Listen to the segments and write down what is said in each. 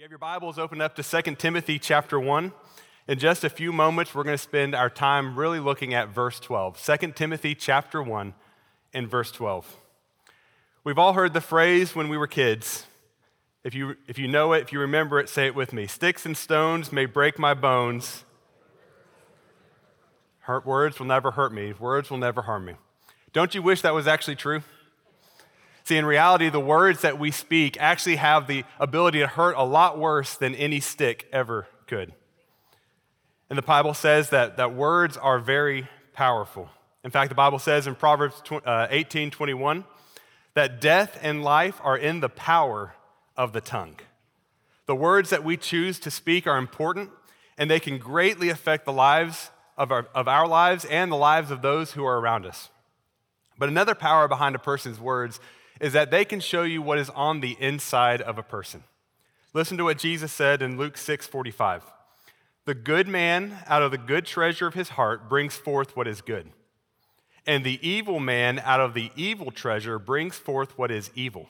you have your Bibles, open up to 2 Timothy chapter 1. In just a few moments, we're going to spend our time really looking at verse 12. 2 Timothy chapter 1 and verse 12. We've all heard the phrase when we were kids. If you, if you know it, if you remember it, say it with me. Sticks and stones may break my bones. Hurt words will never hurt me. Words will never harm me. Don't you wish that was actually true? See, in reality, the words that we speak actually have the ability to hurt a lot worse than any stick ever could. And the Bible says that, that words are very powerful. In fact, the Bible says in Proverbs uh, 18 21 that death and life are in the power of the tongue. The words that we choose to speak are important, and they can greatly affect the lives of our, of our lives and the lives of those who are around us. But another power behind a person's words is that they can show you what is on the inside of a person. Listen to what Jesus said in Luke 6 45. The good man out of the good treasure of his heart brings forth what is good, and the evil man out of the evil treasure brings forth what is evil.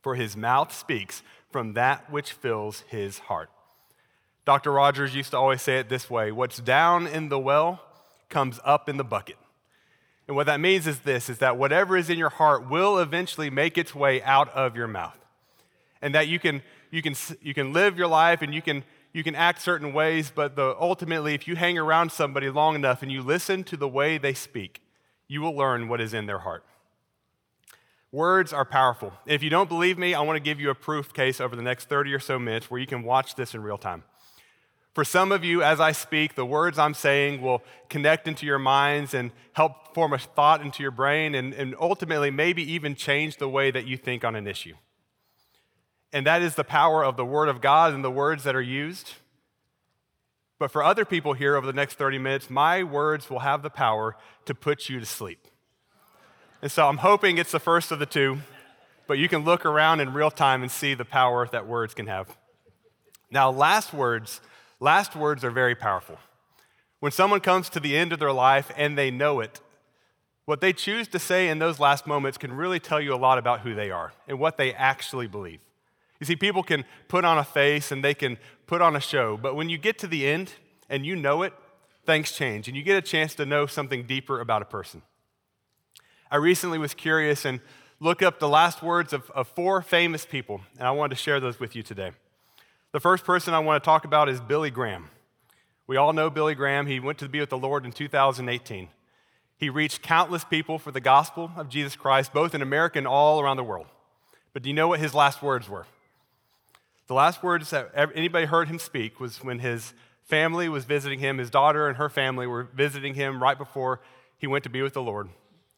For his mouth speaks from that which fills his heart. Dr. Rogers used to always say it this way what's down in the well comes up in the bucket. And what that means is this is that whatever is in your heart will eventually make its way out of your mouth. And that you can you can you can live your life and you can you can act certain ways, but the, ultimately if you hang around somebody long enough and you listen to the way they speak, you will learn what is in their heart. Words are powerful. If you don't believe me, I want to give you a proof case over the next 30 or so minutes where you can watch this in real time. For some of you, as I speak, the words I'm saying will connect into your minds and help form a thought into your brain and, and ultimately maybe even change the way that you think on an issue. And that is the power of the Word of God and the words that are used. But for other people here over the next 30 minutes, my words will have the power to put you to sleep. And so I'm hoping it's the first of the two, but you can look around in real time and see the power that words can have. Now, last words Last words are very powerful. When someone comes to the end of their life and they know it, what they choose to say in those last moments can really tell you a lot about who they are and what they actually believe. You see, people can put on a face and they can put on a show, but when you get to the end and you know it, things change and you get a chance to know something deeper about a person. I recently was curious and looked up the last words of, of four famous people, and I wanted to share those with you today. The first person I want to talk about is Billy Graham. We all know Billy Graham. He went to be with the Lord in 2018. He reached countless people for the gospel of Jesus Christ, both in America and all around the world. But do you know what his last words were? The last words that anybody heard him speak was when his family was visiting him, his daughter and her family were visiting him right before he went to be with the Lord.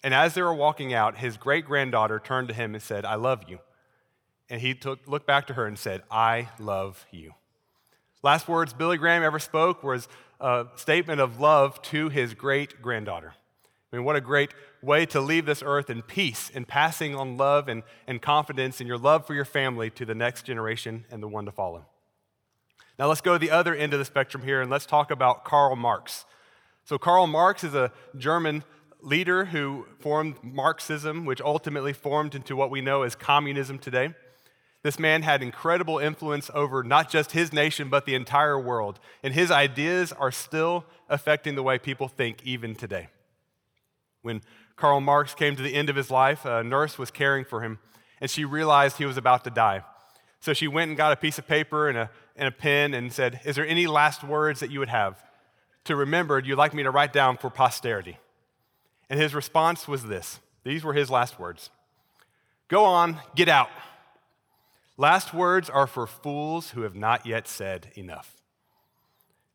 And as they were walking out, his great granddaughter turned to him and said, I love you and he took, looked back to her and said, I love you. Last words Billy Graham ever spoke was a statement of love to his great granddaughter. I mean, what a great way to leave this earth in peace and passing on love and, and confidence and your love for your family to the next generation and the one to follow. Now, let's go to the other end of the spectrum here and let's talk about Karl Marx. So, Karl Marx is a German leader who formed Marxism, which ultimately formed into what we know as communism today. This man had incredible influence over not just his nation, but the entire world. And his ideas are still affecting the way people think even today. When Karl Marx came to the end of his life, a nurse was caring for him, and she realized he was about to die. So she went and got a piece of paper and a, and a pen and said, Is there any last words that you would have to remember you'd like me to write down for posterity? And his response was this these were his last words Go on, get out. Last words are for fools who have not yet said enough.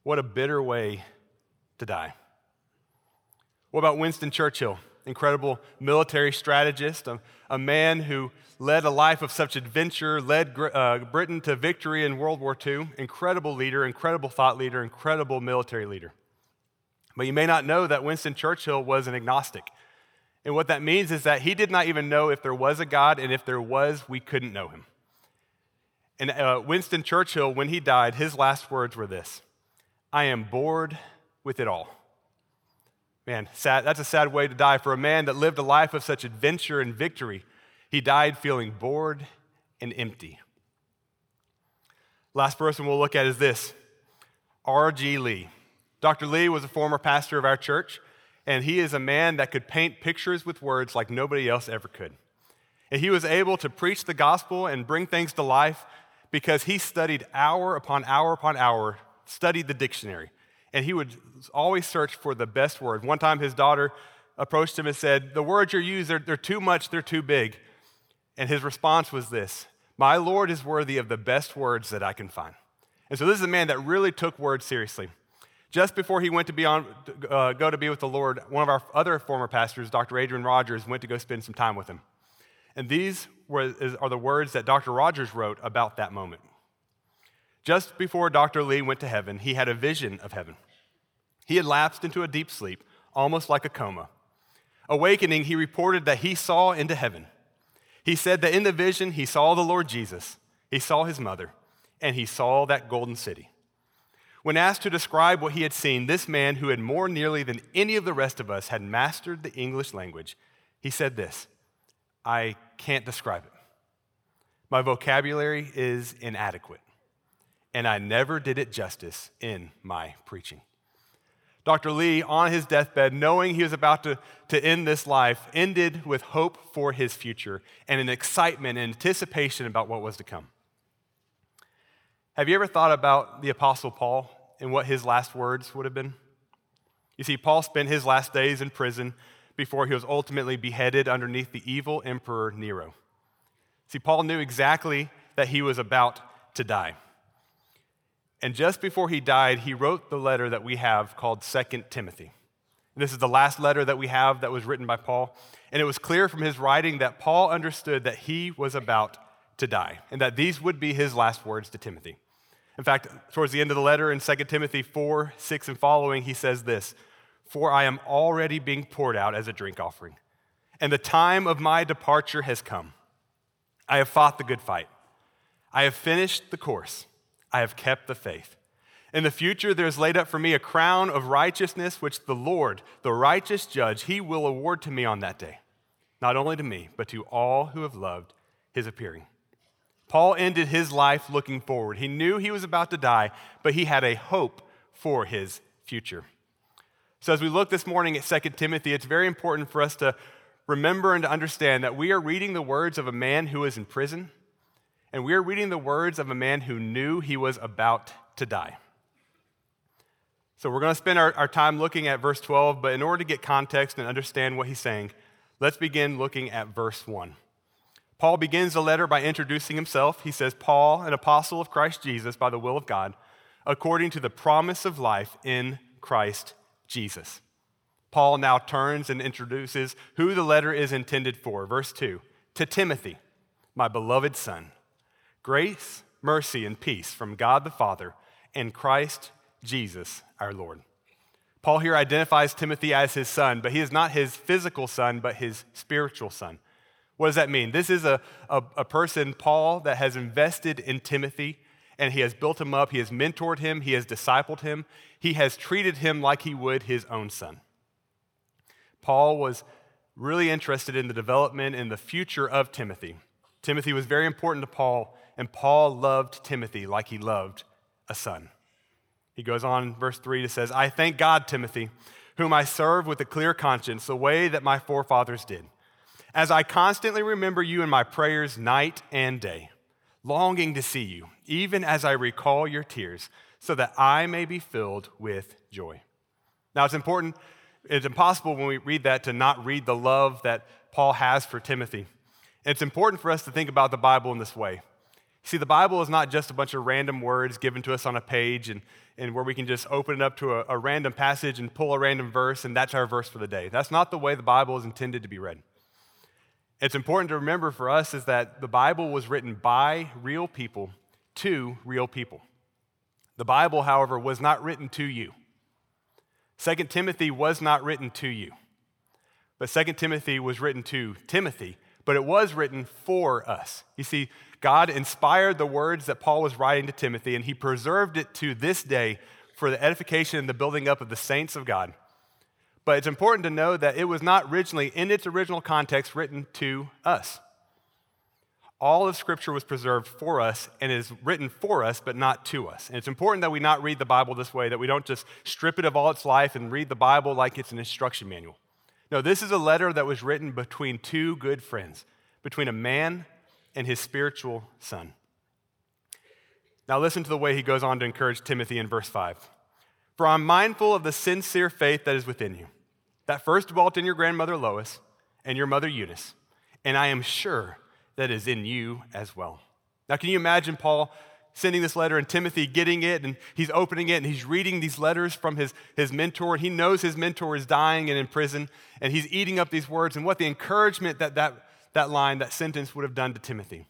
What a bitter way to die. What about Winston Churchill? Incredible military strategist, a, a man who led a life of such adventure, led uh, Britain to victory in World War II. Incredible leader, incredible thought leader, incredible military leader. But you may not know that Winston Churchill was an agnostic. And what that means is that he did not even know if there was a God, and if there was, we couldn't know him. And uh, Winston Churchill, when he died, his last words were this I am bored with it all. Man, sad, that's a sad way to die. For a man that lived a life of such adventure and victory, he died feeling bored and empty. Last person we'll look at is this R.G. Lee. Dr. Lee was a former pastor of our church, and he is a man that could paint pictures with words like nobody else ever could. And he was able to preach the gospel and bring things to life because he studied hour upon hour upon hour, studied the dictionary. And he would always search for the best word. One time his daughter approached him and said, The words you're using, they're, they're too much, they're too big. And his response was this My Lord is worthy of the best words that I can find. And so this is a man that really took words seriously. Just before he went to be on, uh, go to be with the Lord, one of our other former pastors, Dr. Adrian Rogers, went to go spend some time with him. And these were, are the words that Dr. Rogers wrote about that moment. Just before Dr. Lee went to heaven, he had a vision of heaven. He had lapsed into a deep sleep, almost like a coma. Awakening, he reported that he saw into heaven. He said that in the vision, he saw the Lord Jesus, he saw his mother, and he saw that golden city. When asked to describe what he had seen, this man, who had more nearly than any of the rest of us had mastered the English language, he said this I can't describe it. My vocabulary is inadequate, and I never did it justice in my preaching. Dr. Lee, on his deathbed, knowing he was about to, to end this life, ended with hope for his future and an excitement and anticipation about what was to come. Have you ever thought about the Apostle Paul and what his last words would have been? You see, Paul spent his last days in prison before he was ultimately beheaded underneath the evil Emperor Nero. See, Paul knew exactly that he was about to die. And just before he died, he wrote the letter that we have called Second Timothy. This is the last letter that we have that was written by Paul. And it was clear from his writing that Paul understood that he was about to die and that these would be his last words to Timothy. In fact, towards the end of the letter in 2 Timothy 4 6 and following, he says this For I am already being poured out as a drink offering, and the time of my departure has come. I have fought the good fight, I have finished the course, I have kept the faith. In the future, there is laid up for me a crown of righteousness, which the Lord, the righteous judge, he will award to me on that day. Not only to me, but to all who have loved his appearing. Paul ended his life looking forward. He knew he was about to die, but he had a hope for his future. So, as we look this morning at 2 Timothy, it's very important for us to remember and to understand that we are reading the words of a man who is in prison, and we are reading the words of a man who knew he was about to die. So, we're going to spend our, our time looking at verse 12, but in order to get context and understand what he's saying, let's begin looking at verse 1. Paul begins the letter by introducing himself. He says, Paul, an apostle of Christ Jesus by the will of God, according to the promise of life in Christ Jesus. Paul now turns and introduces who the letter is intended for. Verse 2 To Timothy, my beloved son, grace, mercy, and peace from God the Father and Christ Jesus our Lord. Paul here identifies Timothy as his son, but he is not his physical son, but his spiritual son. What does that mean? This is a, a, a, person, Paul, that has invested in Timothy and he has built him up. He has mentored him. He has discipled him. He has treated him like he would his own son. Paul was really interested in the development and the future of Timothy. Timothy was very important to Paul, and Paul loved Timothy like he loved a son. He goes on, verse 3 to says, I thank God, Timothy, whom I serve with a clear conscience, the way that my forefathers did as I constantly remember you in my prayers night and day, longing to see you, even as I recall your tears, so that I may be filled with joy. Now, it's important, it's impossible when we read that to not read the love that Paul has for Timothy. it's important for us to think about the Bible in this way. See, the Bible is not just a bunch of random words given to us on a page and, and where we can just open it up to a, a random passage and pull a random verse, and that's our verse for the day. That's not the way the Bible is intended to be read. It's important to remember for us is that the Bible was written by real people to real people. The Bible, however, was not written to you. 2 Timothy was not written to you. But 2 Timothy was written to Timothy, but it was written for us. You see, God inspired the words that Paul was writing to Timothy, and he preserved it to this day for the edification and the building up of the saints of God. But it's important to know that it was not originally, in its original context, written to us. All of Scripture was preserved for us and is written for us, but not to us. And it's important that we not read the Bible this way, that we don't just strip it of all its life and read the Bible like it's an instruction manual. No, this is a letter that was written between two good friends, between a man and his spiritual son. Now, listen to the way he goes on to encourage Timothy in verse 5. For I'm mindful of the sincere faith that is within you, that first dwelt in your grandmother Lois and your mother Eunice, and I am sure that is in you as well. Now, can you imagine Paul sending this letter and Timothy getting it and he's opening it and he's reading these letters from his, his mentor. And he knows his mentor is dying and in prison and he's eating up these words and what the encouragement that that, that line, that sentence would have done to Timothy.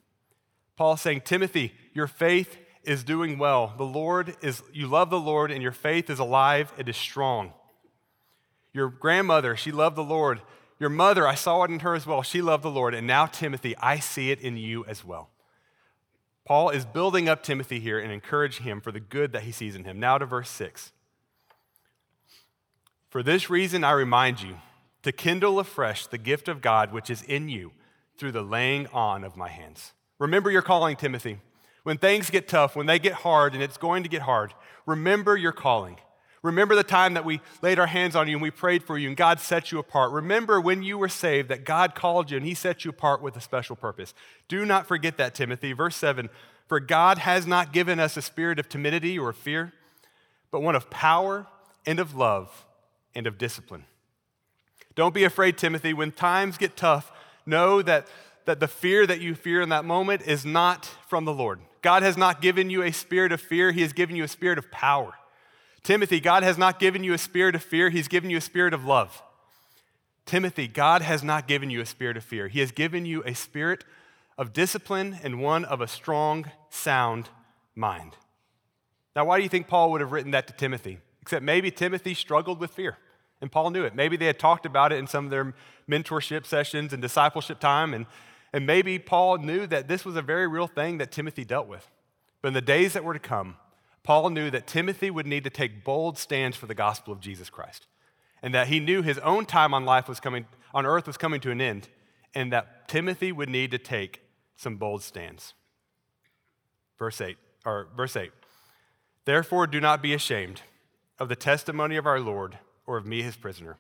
Paul saying, Timothy, your faith is doing well. The Lord is, you love the Lord and your faith is alive, it is strong. Your grandmother, she loved the Lord your mother, I saw it in her as well. She loved the Lord. And now, Timothy, I see it in you as well. Paul is building up Timothy here and encouraging him for the good that he sees in him. Now to verse 6. For this reason, I remind you to kindle afresh the gift of God which is in you through the laying on of my hands. Remember your calling, Timothy. When things get tough, when they get hard, and it's going to get hard, remember your calling. Remember the time that we laid our hands on you and we prayed for you and God set you apart. Remember when you were saved that God called you and He set you apart with a special purpose. Do not forget that, Timothy. Verse 7 For God has not given us a spirit of timidity or fear, but one of power and of love and of discipline. Don't be afraid, Timothy. When times get tough, know that, that the fear that you fear in that moment is not from the Lord. God has not given you a spirit of fear, He has given you a spirit of power. Timothy, God has not given you a spirit of fear, He's given you a spirit of love. Timothy, God has not given you a spirit of fear. He has given you a spirit of discipline and one of a strong, sound mind. Now, why do you think Paul would have written that to Timothy? Except maybe Timothy struggled with fear, and Paul knew it. Maybe they had talked about it in some of their mentorship sessions and discipleship time, and, and maybe Paul knew that this was a very real thing that Timothy dealt with. But in the days that were to come, Paul knew that Timothy would need to take bold stands for the gospel of Jesus Christ, and that he knew his own time on life was coming on earth was coming to an end, and that Timothy would need to take some bold stands. Verse 8, or verse 8. Therefore do not be ashamed of the testimony of our Lord or of me his prisoner,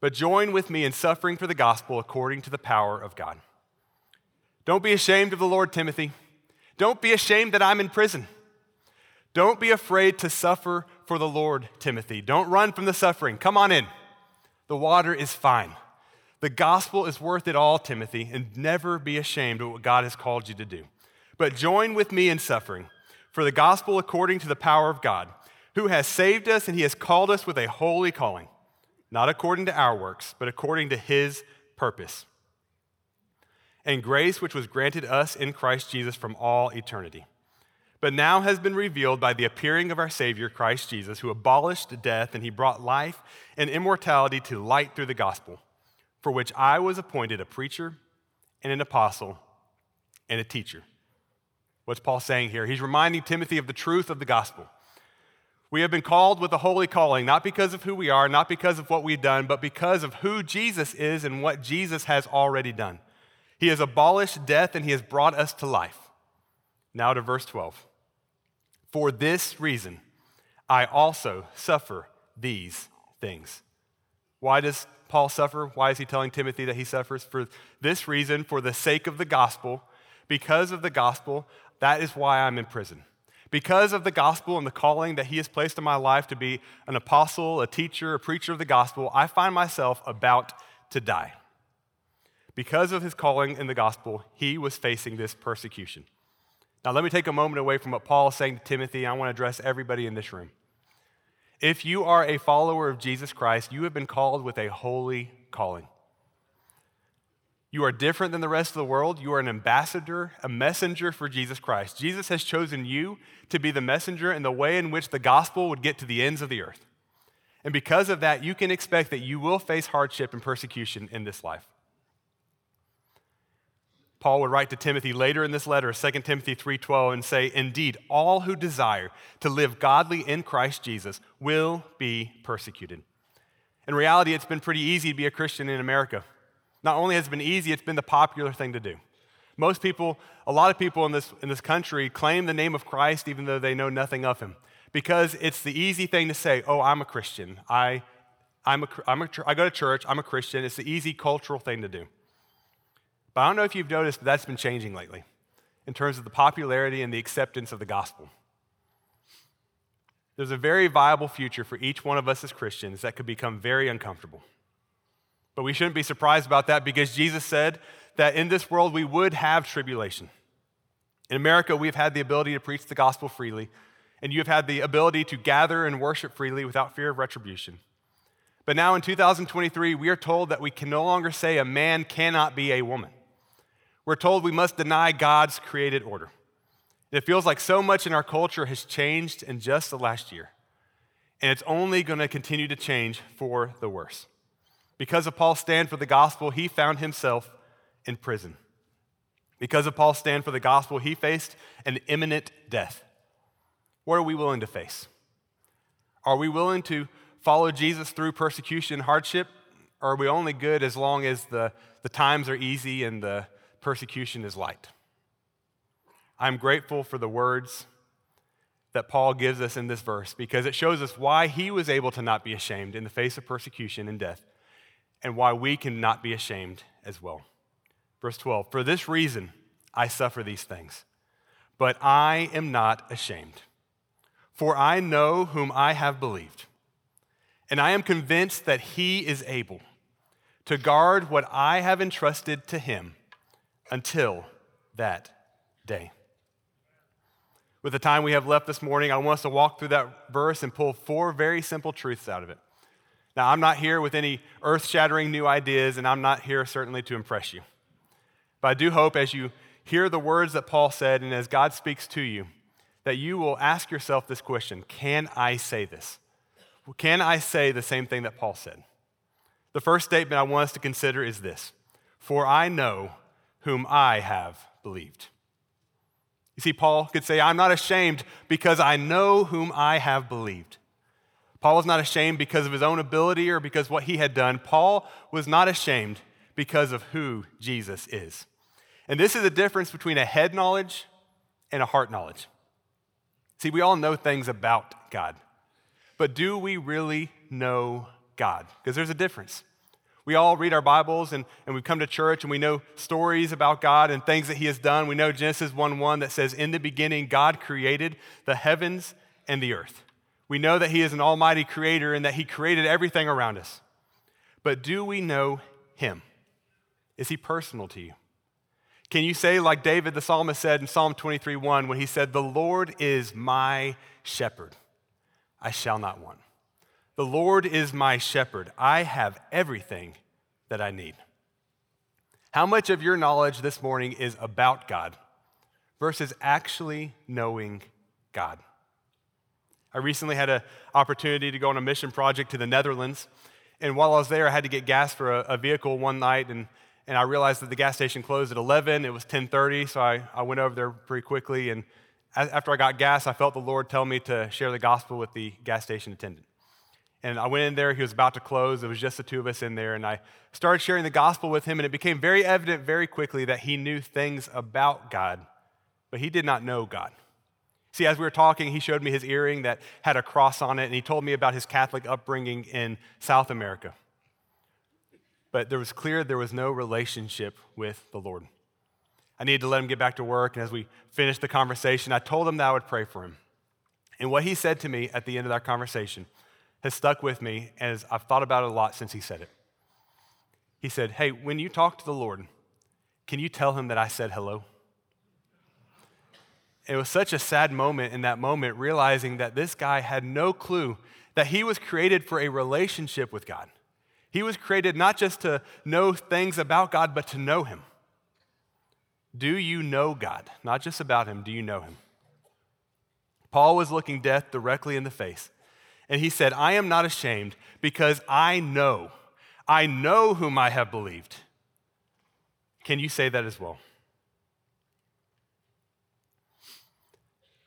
but join with me in suffering for the gospel according to the power of God. Don't be ashamed of the Lord, Timothy. Don't be ashamed that I'm in prison. Don't be afraid to suffer for the Lord, Timothy. Don't run from the suffering. Come on in. The water is fine. The gospel is worth it all, Timothy, and never be ashamed of what God has called you to do. But join with me in suffering for the gospel according to the power of God, who has saved us and he has called us with a holy calling, not according to our works, but according to his purpose. And grace which was granted us in Christ Jesus from all eternity but now has been revealed by the appearing of our Savior, Christ Jesus, who abolished death and he brought life and immortality to light through the gospel, for which I was appointed a preacher and an apostle and a teacher. What's Paul saying here? He's reminding Timothy of the truth of the gospel. We have been called with a holy calling, not because of who we are, not because of what we've done, but because of who Jesus is and what Jesus has already done. He has abolished death and he has brought us to life. Now to verse 12. For this reason, I also suffer these things. Why does Paul suffer? Why is he telling Timothy that he suffers? For this reason, for the sake of the gospel, because of the gospel, that is why I'm in prison. Because of the gospel and the calling that he has placed in my life to be an apostle, a teacher, a preacher of the gospel, I find myself about to die. Because of his calling in the gospel, he was facing this persecution. Now, let me take a moment away from what Paul is saying to Timothy. I want to address everybody in this room. If you are a follower of Jesus Christ, you have been called with a holy calling. You are different than the rest of the world. You are an ambassador, a messenger for Jesus Christ. Jesus has chosen you to be the messenger in the way in which the gospel would get to the ends of the earth. And because of that, you can expect that you will face hardship and persecution in this life. Paul would write to Timothy later in this letter, 2 Timothy 3:12 and say, "Indeed, all who desire to live godly in Christ Jesus will be persecuted." In reality, it's been pretty easy to be a Christian in America. Not only has it been easy, it's been the popular thing to do. Most people, a lot of people in this, in this country claim the name of Christ even though they know nothing of him because it's the easy thing to say, oh, I'm a Christian. I, I'm a, I'm a, I go to church, I'm a Christian. It's the easy cultural thing to do. But I don't know if you've noticed, but that's been changing lately in terms of the popularity and the acceptance of the gospel. There's a very viable future for each one of us as Christians that could become very uncomfortable. But we shouldn't be surprised about that because Jesus said that in this world we would have tribulation. In America, we've had the ability to preach the gospel freely, and you have had the ability to gather and worship freely without fear of retribution. But now in 2023, we are told that we can no longer say a man cannot be a woman. We're told we must deny God's created order. It feels like so much in our culture has changed in just the last year, and it's only going to continue to change for the worse. Because of Paul's stand for the gospel, he found himself in prison. Because of Paul's stand for the gospel, he faced an imminent death. What are we willing to face? Are we willing to follow Jesus through persecution and hardship? Or are we only good as long as the, the times are easy and the persecution is light? I'm grateful for the words that Paul gives us in this verse because it shows us why he was able to not be ashamed in the face of persecution and death and why we cannot be ashamed as well. Verse 12 For this reason I suffer these things, but I am not ashamed. For I know whom I have believed, and I am convinced that he is able to guard what I have entrusted to him until that day. With the time we have left this morning, I want us to walk through that verse and pull four very simple truths out of it. Now, I'm not here with any earth shattering new ideas, and I'm not here certainly to impress you. But I do hope as you hear the words that Paul said and as God speaks to you, that you will ask yourself this question Can I say this? Can I say the same thing that Paul said? The first statement I want us to consider is this For I know whom I have believed. You see, Paul could say, I'm not ashamed because I know whom I have believed. Paul was not ashamed because of his own ability or because what he had done. Paul was not ashamed because of who Jesus is. And this is the difference between a head knowledge and a heart knowledge. See, we all know things about God, but do we really know God? Because there's a difference. We all read our Bibles and, and we come to church and we know stories about God and things that He has done. We know Genesis 1 1 that says, In the beginning, God created the heavens and the earth. We know that He is an almighty creator and that He created everything around us. But do we know Him? Is He personal to you? Can you say, like David the psalmist said in Psalm 23 1, when he said, The Lord is my shepherd, I shall not want. The Lord is my shepherd. I have everything that I need. How much of your knowledge this morning is about God versus actually knowing God? I recently had an opportunity to go on a mission project to the Netherlands. And while I was there, I had to get gas for a, a vehicle one night. And, and I realized that the gas station closed at 11. It was 1030, so I, I went over there pretty quickly. And after I got gas, I felt the Lord tell me to share the gospel with the gas station attendant. And I went in there, he was about to close. It was just the two of us in there. And I started sharing the gospel with him, and it became very evident very quickly that he knew things about God, but he did not know God. See, as we were talking, he showed me his earring that had a cross on it, and he told me about his Catholic upbringing in South America. But there was clear there was no relationship with the Lord. I needed to let him get back to work, and as we finished the conversation, I told him that I would pray for him. And what he said to me at the end of that conversation has stuck with me as I've thought about it a lot since he said it. He said, Hey, when you talk to the Lord, can you tell him that I said hello? It was such a sad moment in that moment, realizing that this guy had no clue that he was created for a relationship with God. He was created not just to know things about God, but to know Him. Do you know God? Not just about Him, do you know Him? Paul was looking death directly in the face and he said, I am not ashamed because I know, I know whom I have believed. Can you say that as well?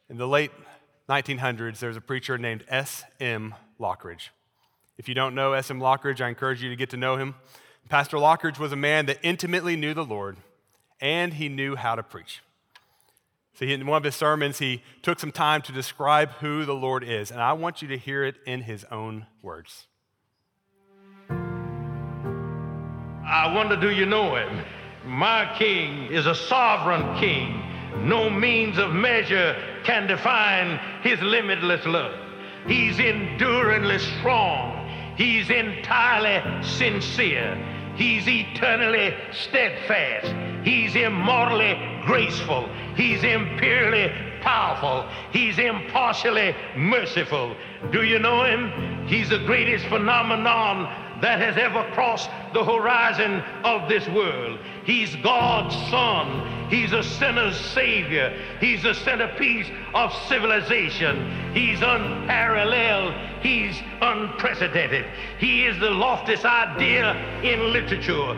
In the late 1900s, there was a preacher named S.M. Lockridge. If you don't know S.M. Lockridge, I encourage you to get to know him. Pastor Lockridge was a man that intimately knew the Lord and he knew how to preach. So, in one of his sermons, he took some time to describe who the Lord is, and I want you to hear it in his own words. I wonder, do you know him? My king is a sovereign king. No means of measure can define his limitless love. He's enduringly strong. He's entirely sincere. He's eternally steadfast. He's immortally graceful. He's imperially powerful. He's impartially merciful. Do you know him? He's the greatest phenomenon that has ever crossed the horizon of this world. He's God's Son. He's a sinner's Savior. He's the centerpiece of civilization. He's unparalleled. He's unprecedented. He is the loftiest idea in literature.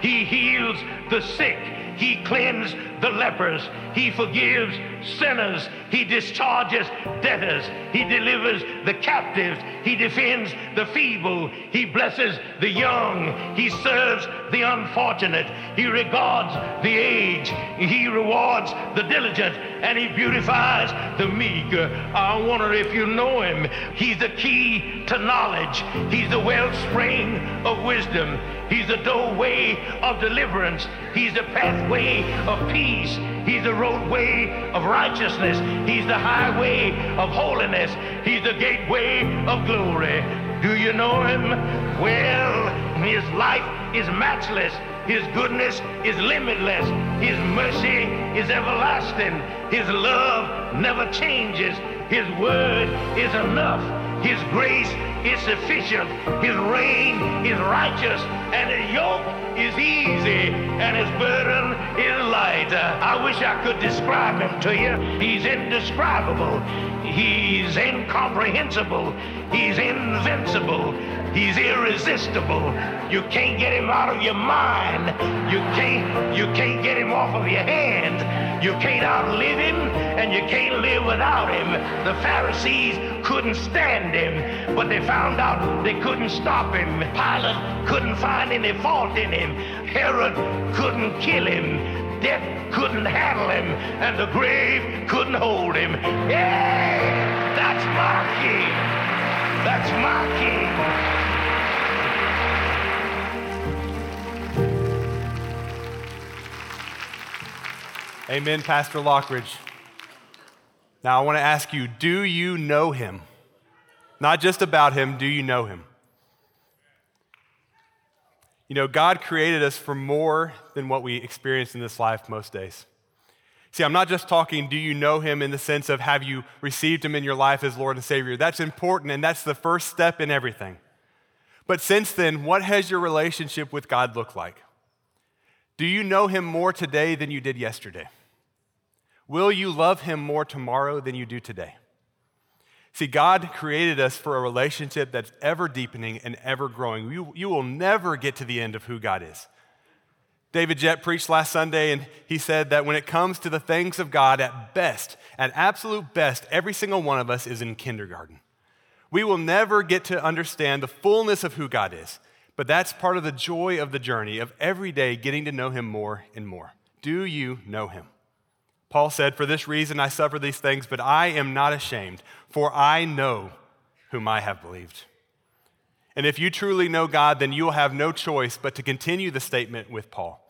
He heals the sick. He cleans the lepers. He forgives sinners. He discharges debtors. He delivers the captives. He defends the feeble. He blesses the young. He serves the unfortunate. He regards the aged. He rewards the diligent. And he beautifies the meek. I wonder if you know him. He's the key to knowledge. He's the wellspring of wisdom. He's the doorway of deliverance. He's the pathway of peace. He's the roadway of righteousness. He's the highway of holiness. He's the gateway of glory. Do you know him? Well, his life is matchless. His goodness is limitless. His mercy is everlasting. His love never changes. His word is enough. His grace is sufficient. His reign is righteous. And his yoke is easy. And his burden is light. I wish I could describe him to you. He's indescribable. He's incomprehensible. He's invincible. He's irresistible. You can't get him out of your mind. You can't you can't get him off of your hand. You can't outlive him and you can't live without him. The Pharisees couldn't stand him, but they found out they couldn't stop him. Pilate couldn't find any fault in him. Herod couldn't kill him. Death couldn't handle him, and the grave couldn't hold him. Yeah, that's my king. That's my king. Amen, Pastor Lockridge. Now, I want to ask you do you know him? Not just about him, do you know him? You know, God created us for more than what we experience in this life most days. See, I'm not just talking, do you know him in the sense of have you received him in your life as Lord and Savior? That's important, and that's the first step in everything. But since then, what has your relationship with God looked like? Do you know him more today than you did yesterday? Will you love him more tomorrow than you do today? See, God created us for a relationship that's ever deepening and ever growing. You, you will never get to the end of who God is. David Jett preached last Sunday, and he said that when it comes to the things of God, at best, at absolute best, every single one of us is in kindergarten. We will never get to understand the fullness of who God is, but that's part of the joy of the journey of every day getting to know Him more and more. Do you know Him? Paul said, For this reason I suffer these things, but I am not ashamed, for I know whom I have believed. And if you truly know God, then you will have no choice but to continue the statement with Paul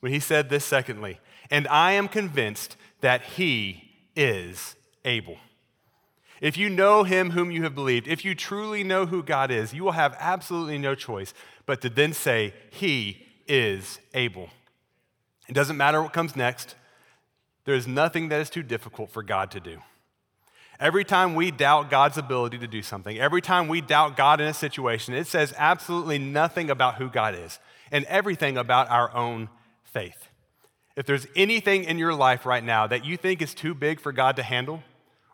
when he said this secondly, and I am convinced that he is able. If you know him whom you have believed, if you truly know who God is, you will have absolutely no choice but to then say, He is able. It doesn't matter what comes next. There is nothing that is too difficult for God to do. Every time we doubt God's ability to do something, every time we doubt God in a situation, it says absolutely nothing about who God is and everything about our own faith. If there's anything in your life right now that you think is too big for God to handle,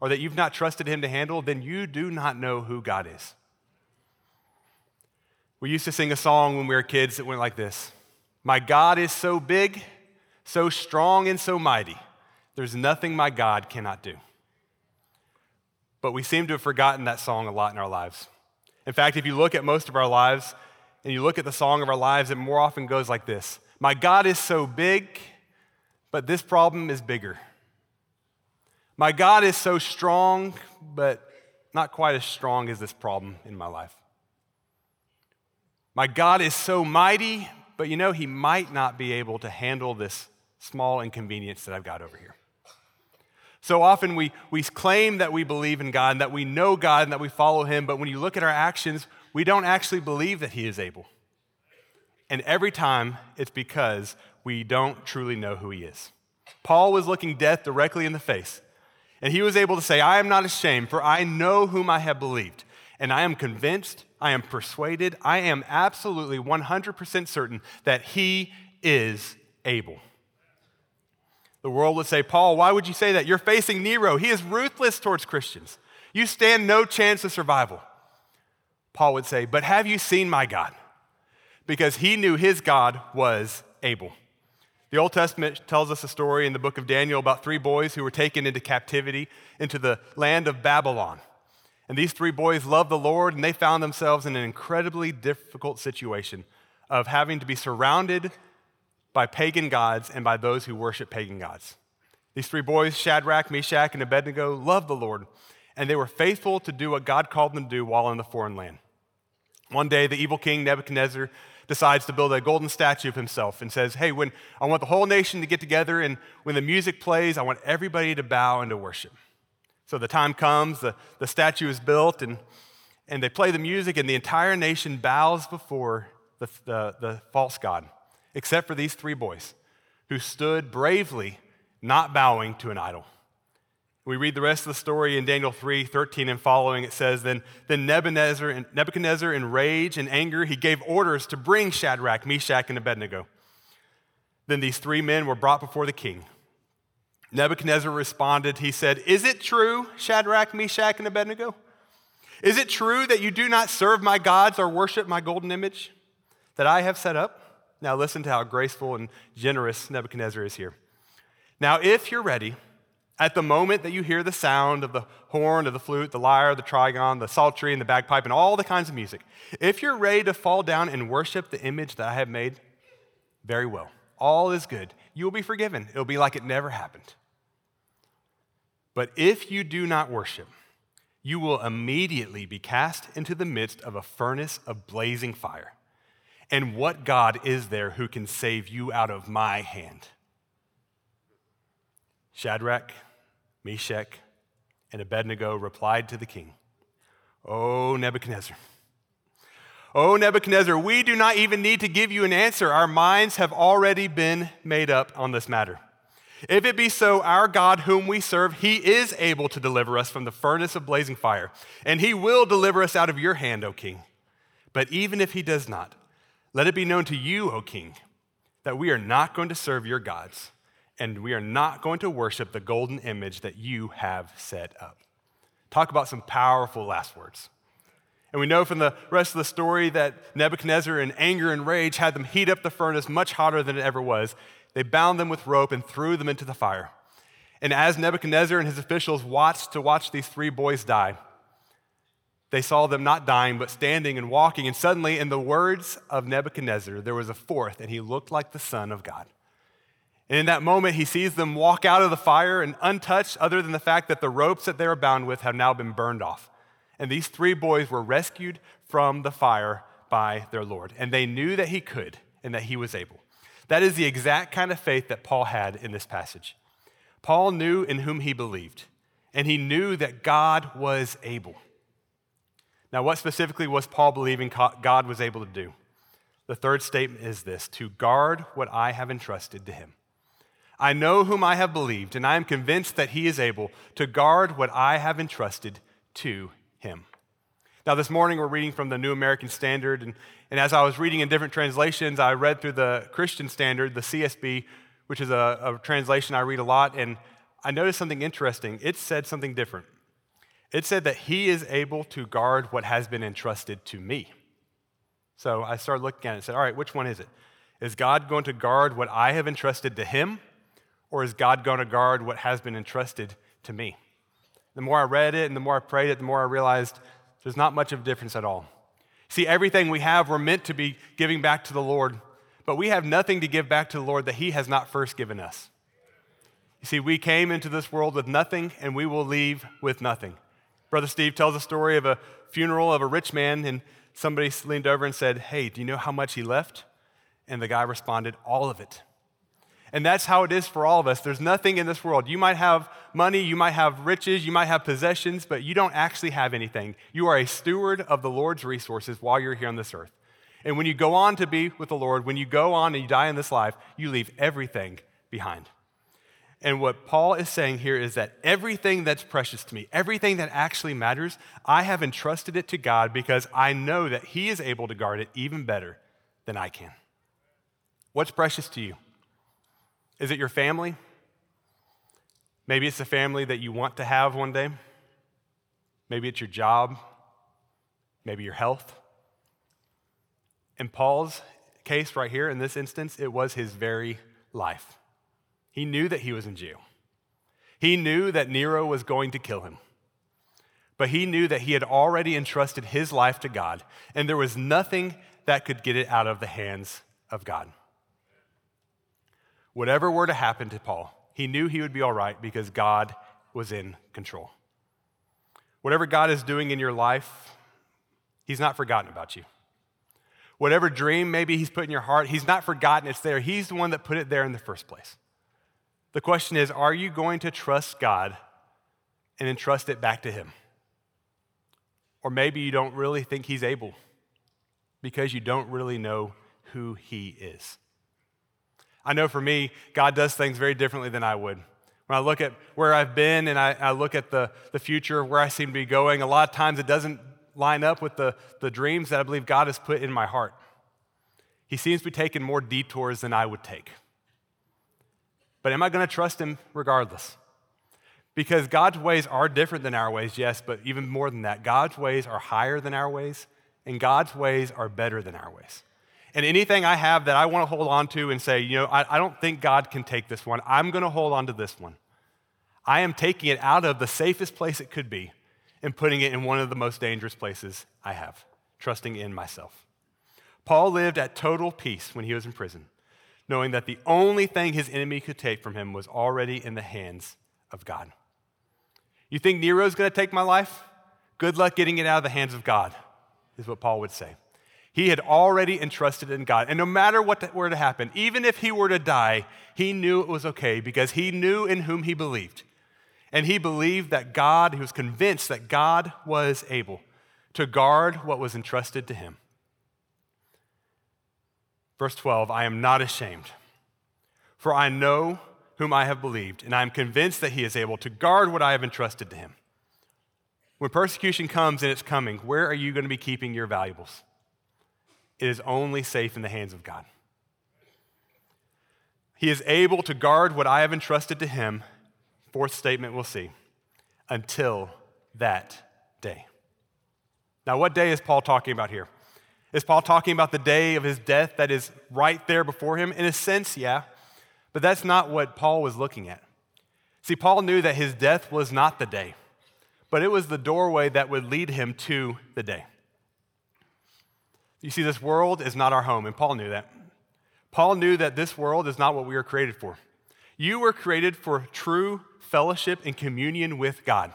or that you've not trusted Him to handle, then you do not know who God is. We used to sing a song when we were kids that went like this My God is so big, so strong, and so mighty. There's nothing my God cannot do. But we seem to have forgotten that song a lot in our lives. In fact, if you look at most of our lives and you look at the song of our lives, it more often goes like this My God is so big, but this problem is bigger. My God is so strong, but not quite as strong as this problem in my life. My God is so mighty, but you know, He might not be able to handle this small inconvenience that I've got over here. So often we, we claim that we believe in God and that we know God and that we follow Him, but when you look at our actions, we don't actually believe that He is able. And every time it's because we don't truly know who He is. Paul was looking death directly in the face, and he was able to say, I am not ashamed, for I know whom I have believed, and I am convinced, I am persuaded, I am absolutely 100% certain that He is able. The world would say, Paul, why would you say that? You're facing Nero. He is ruthless towards Christians. You stand no chance of survival. Paul would say, But have you seen my God? Because he knew his God was able. The Old Testament tells us a story in the book of Daniel about three boys who were taken into captivity into the land of Babylon. And these three boys loved the Lord, and they found themselves in an incredibly difficult situation of having to be surrounded by pagan gods and by those who worship pagan gods. These three boys, Shadrach, Meshach, and Abednego, loved the Lord, and they were faithful to do what God called them to do while in the foreign land. One day, the evil king Nebuchadnezzar decides to build a golden statue of himself and says, Hey, when I want the whole nation to get together, and when the music plays, I want everybody to bow and to worship. So the time comes, the, the statue is built, and, and they play the music, and the entire nation bows before the, the, the false god except for these three boys who stood bravely, not bowing to an idol. We read the rest of the story in Daniel 3 13 and following. It says, Then, then Nebuchadnezzar, Nebuchadnezzar, in rage and anger, he gave orders to bring Shadrach, Meshach, and Abednego. Then these three men were brought before the king. Nebuchadnezzar responded, He said, Is it true, Shadrach, Meshach, and Abednego? Is it true that you do not serve my gods or worship my golden image that I have set up? Now, listen to how graceful and generous Nebuchadnezzar is here. Now, if you're ready, at the moment that you hear the sound of the horn, of the flute, the lyre, the trigon, the psaltery, and the bagpipe, and all the kinds of music, if you're ready to fall down and worship the image that I have made, very well. All is good. You will be forgiven. It'll be like it never happened. But if you do not worship, you will immediately be cast into the midst of a furnace of blazing fire. And what God is there who can save you out of my hand? Shadrach, Meshach, and Abednego replied to the king, O Nebuchadnezzar, O Nebuchadnezzar, we do not even need to give you an answer. Our minds have already been made up on this matter. If it be so, our God, whom we serve, he is able to deliver us from the furnace of blazing fire, and he will deliver us out of your hand, O king. But even if he does not, let it be known to you, O king, that we are not going to serve your gods, and we are not going to worship the golden image that you have set up. Talk about some powerful last words. And we know from the rest of the story that Nebuchadnezzar, in anger and rage, had them heat up the furnace much hotter than it ever was. They bound them with rope and threw them into the fire. And as Nebuchadnezzar and his officials watched to watch these three boys die, they saw them not dying, but standing and walking. And suddenly, in the words of Nebuchadnezzar, there was a fourth, and he looked like the Son of God. And in that moment, he sees them walk out of the fire and untouched, other than the fact that the ropes that they were bound with have now been burned off. And these three boys were rescued from the fire by their Lord. And they knew that he could and that he was able. That is the exact kind of faith that Paul had in this passage. Paul knew in whom he believed, and he knew that God was able. Now, what specifically was Paul believing God was able to do? The third statement is this to guard what I have entrusted to him. I know whom I have believed, and I am convinced that he is able to guard what I have entrusted to him. Now, this morning we're reading from the New American Standard, and, and as I was reading in different translations, I read through the Christian Standard, the CSB, which is a, a translation I read a lot, and I noticed something interesting. It said something different. It said that he is able to guard what has been entrusted to me. So I started looking at it and said, all right, which one is it? Is God going to guard what I have entrusted to him, or is God going to guard what has been entrusted to me? The more I read it and the more I prayed it, the more I realized there's not much of a difference at all. See, everything we have, we're meant to be giving back to the Lord, but we have nothing to give back to the Lord that He has not first given us. You see, we came into this world with nothing, and we will leave with nothing. Brother Steve tells a story of a funeral of a rich man, and somebody leaned over and said, Hey, do you know how much he left? And the guy responded, All of it. And that's how it is for all of us. There's nothing in this world. You might have money, you might have riches, you might have possessions, but you don't actually have anything. You are a steward of the Lord's resources while you're here on this earth. And when you go on to be with the Lord, when you go on and you die in this life, you leave everything behind. And what Paul is saying here is that everything that's precious to me, everything that actually matters, I have entrusted it to God because I know that He is able to guard it even better than I can. What's precious to you? Is it your family? Maybe it's the family that you want to have one day. Maybe it's your job. Maybe your health. In Paul's case, right here, in this instance, it was his very life. He knew that he was in jail. He knew that Nero was going to kill him. But he knew that he had already entrusted his life to God, and there was nothing that could get it out of the hands of God. Whatever were to happen to Paul, he knew he would be all right because God was in control. Whatever God is doing in your life, he's not forgotten about you. Whatever dream maybe he's put in your heart, he's not forgotten it's there. He's the one that put it there in the first place. The question is are you going to trust God and entrust it back to Him? Or maybe you don't really think He's able because you don't really know who He is. I know for me, God does things very differently than I would. When I look at where I've been and I, I look at the, the future, where I seem to be going, a lot of times it doesn't line up with the, the dreams that I believe God has put in my heart. He seems to be taking more detours than I would take. But am I going to trust him regardless? Because God's ways are different than our ways, yes, but even more than that, God's ways are higher than our ways, and God's ways are better than our ways. And anything I have that I want to hold on to and say, you know, I, I don't think God can take this one, I'm going to hold on to this one. I am taking it out of the safest place it could be and putting it in one of the most dangerous places I have, trusting in myself. Paul lived at total peace when he was in prison knowing that the only thing his enemy could take from him was already in the hands of God. You think Nero's going to take my life? Good luck getting it out of the hands of God, is what Paul would say. He had already entrusted in God. And no matter what were to happen, even if he were to die, he knew it was okay because he knew in whom he believed. And he believed that God, he was convinced that God was able to guard what was entrusted to him. Verse 12 I am not ashamed, for I know whom I have believed, and I am convinced that he is able to guard what I have entrusted to him. When persecution comes and it's coming, where are you going to be keeping your valuables? It is only safe in the hands of God. He is able to guard what I have entrusted to him. Fourth statement we'll see until that day. Now, what day is Paul talking about here? Is Paul talking about the day of his death that is right there before him? In a sense, yeah. But that's not what Paul was looking at. See, Paul knew that his death was not the day, but it was the doorway that would lead him to the day. You see, this world is not our home, and Paul knew that. Paul knew that this world is not what we were created for. You were created for true fellowship and communion with God.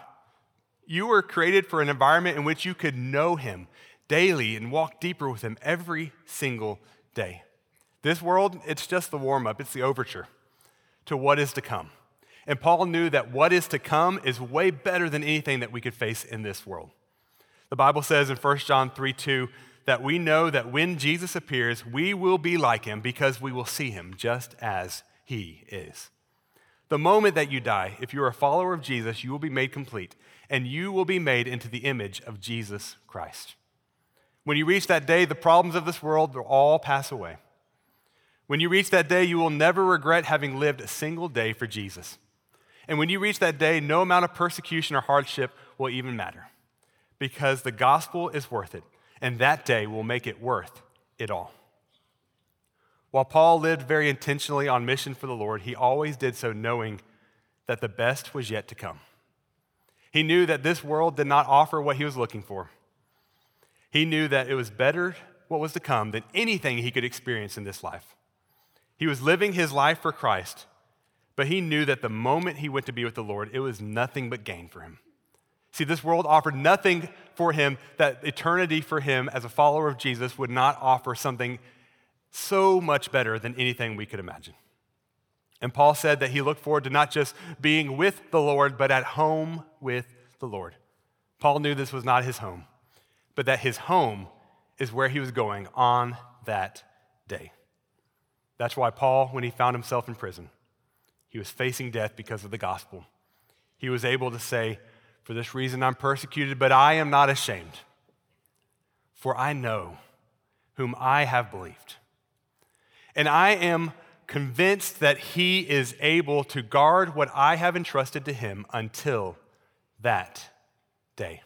You were created for an environment in which you could know Him, daily and walk deeper with Him every single day. This world, it's just the warm up, it's the overture to what is to come. And Paul knew that what is to come is way better than anything that we could face in this world. The Bible says in 1 John 3 2 that we know that when Jesus appears, we will be like him because we will see him just as he is. The moment that you die, if you're a follower of Jesus, you will be made complete and you will be made into the image of Jesus Christ. When you reach that day, the problems of this world will all pass away. When you reach that day, you will never regret having lived a single day for Jesus. And when you reach that day, no amount of persecution or hardship will even matter because the gospel is worth it, and that day will make it worth it all. While Paul lived very intentionally on mission for the Lord, he always did so knowing that the best was yet to come. He knew that this world did not offer what he was looking for. He knew that it was better what was to come than anything he could experience in this life. He was living his life for Christ, but he knew that the moment he went to be with the Lord, it was nothing but gain for him. See, this world offered nothing for him that eternity for him as a follower of Jesus would not offer something so much better than anything we could imagine. And Paul said that he looked forward to not just being with the Lord, but at home with the Lord. Paul knew this was not his home, but that his home is where he was going on that day. That's why Paul, when he found himself in prison, he was facing death because of the gospel. He was able to say, For this reason I'm persecuted, but I am not ashamed, for I know whom I have believed. And I am convinced that he is able to guard what I have entrusted to him until that day.